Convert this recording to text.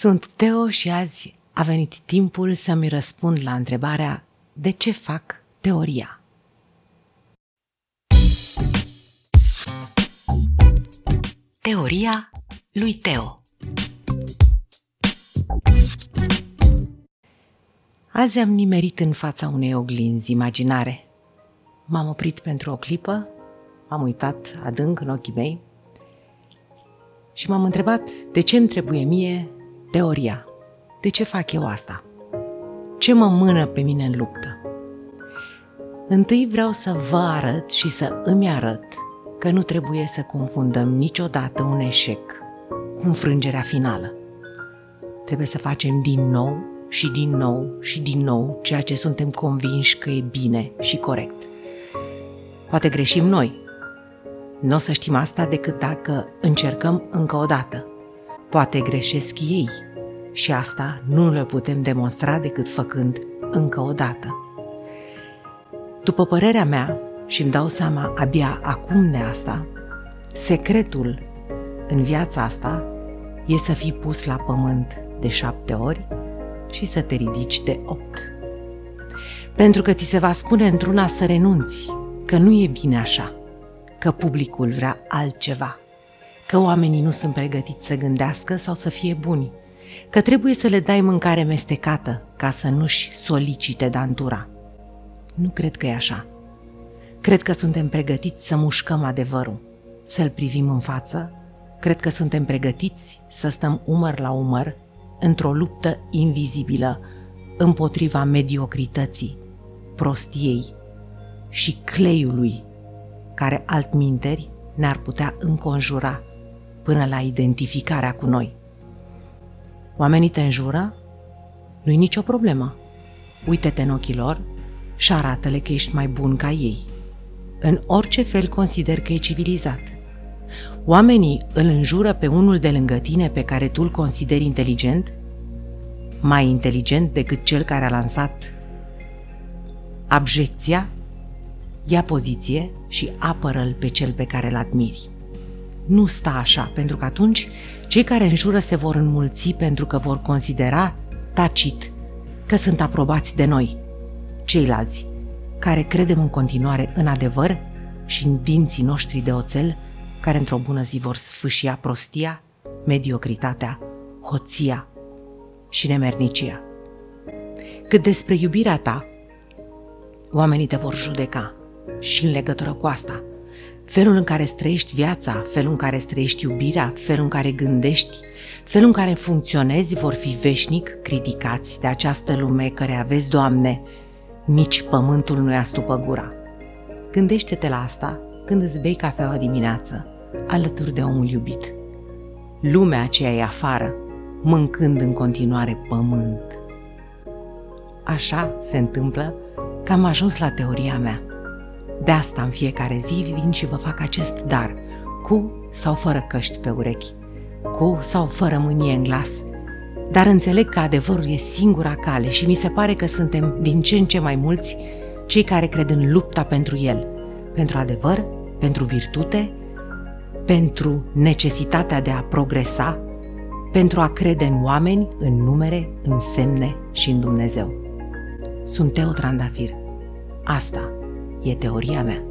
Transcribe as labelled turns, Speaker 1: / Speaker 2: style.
Speaker 1: Sunt Teo și azi a venit timpul să-mi răspund la întrebarea de ce fac teoria. Teoria lui Teo Azi am nimerit în fața unei oglinzi imaginare. M-am oprit pentru o clipă, m-am uitat adânc în ochii mei și m-am întrebat de ce îmi trebuie mie teoria. De ce fac eu asta? Ce mă mână pe mine în luptă? Întâi vreau să vă arăt și să îmi arăt că nu trebuie să confundăm niciodată un eșec cu înfrângerea finală. Trebuie să facem din nou și din nou și din nou ceea ce suntem convinși că e bine și corect. Poate greșim noi. Nu o să știm asta decât dacă încercăm încă o dată. Poate greșesc ei și asta nu le putem demonstra decât făcând încă o dată. După părerea mea, și îmi dau seama abia acum de asta, secretul în viața asta e să fii pus la pământ de șapte ori și să te ridici de opt. Pentru că ți se va spune într-una să renunți, că nu e bine așa, că publicul vrea altceva, că oamenii nu sunt pregătiți să gândească sau să fie buni, că trebuie să le dai mâncare mestecată ca să nu-și solicite dantura. Nu cred că e așa. Cred că suntem pregătiți să mușcăm adevărul, să-l privim în față. Cred că suntem pregătiți să stăm umăr la umăr într-o luptă invizibilă împotriva mediocrității, prostiei și cleiului care altminteri ne-ar putea înconjura până la identificarea cu noi. Oamenii te înjură? Nu-i nicio problemă. Uită-te în ochii lor și arată-le că ești mai bun ca ei. În orice fel consider că e civilizat. Oamenii îl înjură pe unul de lângă tine pe care tu îl consideri inteligent? Mai inteligent decât cel care a lansat abjecția? Ia poziție și apără-l pe cel pe care îl admiri. Nu sta așa, pentru că atunci cei care înjură se vor înmulți pentru că vor considera tacit că sunt aprobați de noi, ceilalți, care credem în continuare în adevăr și în dinții noștri de oțel, care într-o bună zi vor sfâșia prostia, mediocritatea, hoția și nemernicia. Cât despre iubirea ta, oamenii te vor judeca și în legătură cu asta – felul în care trăiești viața, felul în care trăiești iubirea, felul în care gândești, felul în care funcționezi vor fi veșnic criticați de această lume care aveți, Doamne, nici pământul nu-i astupă gura. Gândește-te la asta când îți bei cafeaua dimineață, alături de omul iubit. Lumea aceea e afară, mâncând în continuare pământ. Așa se întâmplă că am ajuns la teoria mea – de asta în fiecare zi vin și vă fac acest dar, cu sau fără căști pe urechi, cu sau fără mânie în glas. Dar înțeleg că adevărul e singura cale și mi se pare că suntem din ce în ce mai mulți cei care cred în lupta pentru el, pentru adevăr, pentru virtute, pentru necesitatea de a progresa, pentru a crede în oameni, în numere, în semne și în Dumnezeu. Sunt Teo Trandafir. Asta e teoria mea.